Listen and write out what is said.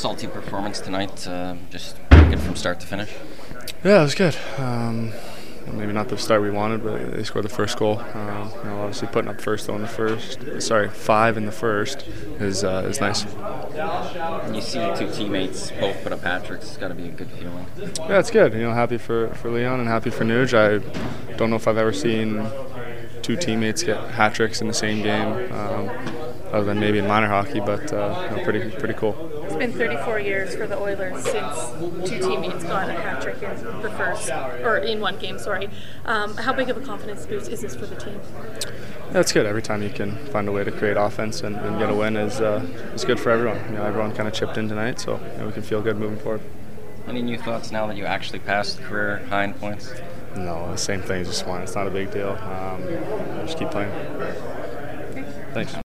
Salty performance tonight, uh, just good from start to finish. Yeah, it was good. Um, maybe not the start we wanted, but they scored the first goal. Um, you know, obviously putting up first though in the first, sorry, five in the first is uh, is nice. You see two teammates both put up hat tricks. It's got to be a good feeling. Yeah, it's good. You know, happy for, for Leon and happy for Nuge. I don't know if I've ever seen two teammates get hat tricks in the same game, um, other than maybe in minor hockey, but uh, you know, pretty pretty cool. It's been 34 years for the Oilers since two teammates got a hat trick in the first, or in one game. Sorry. Um, how big of a confidence boost is this for the team? That's good. Every time you can find a way to create offense and, and get a win is uh, is good for everyone. You know, everyone kind of chipped in tonight, so you know, we can feel good moving forward. Any new thoughts now that you actually passed career high in points? No, the same thing. Just one. It's not a big deal. Um, just keep playing. Thanks.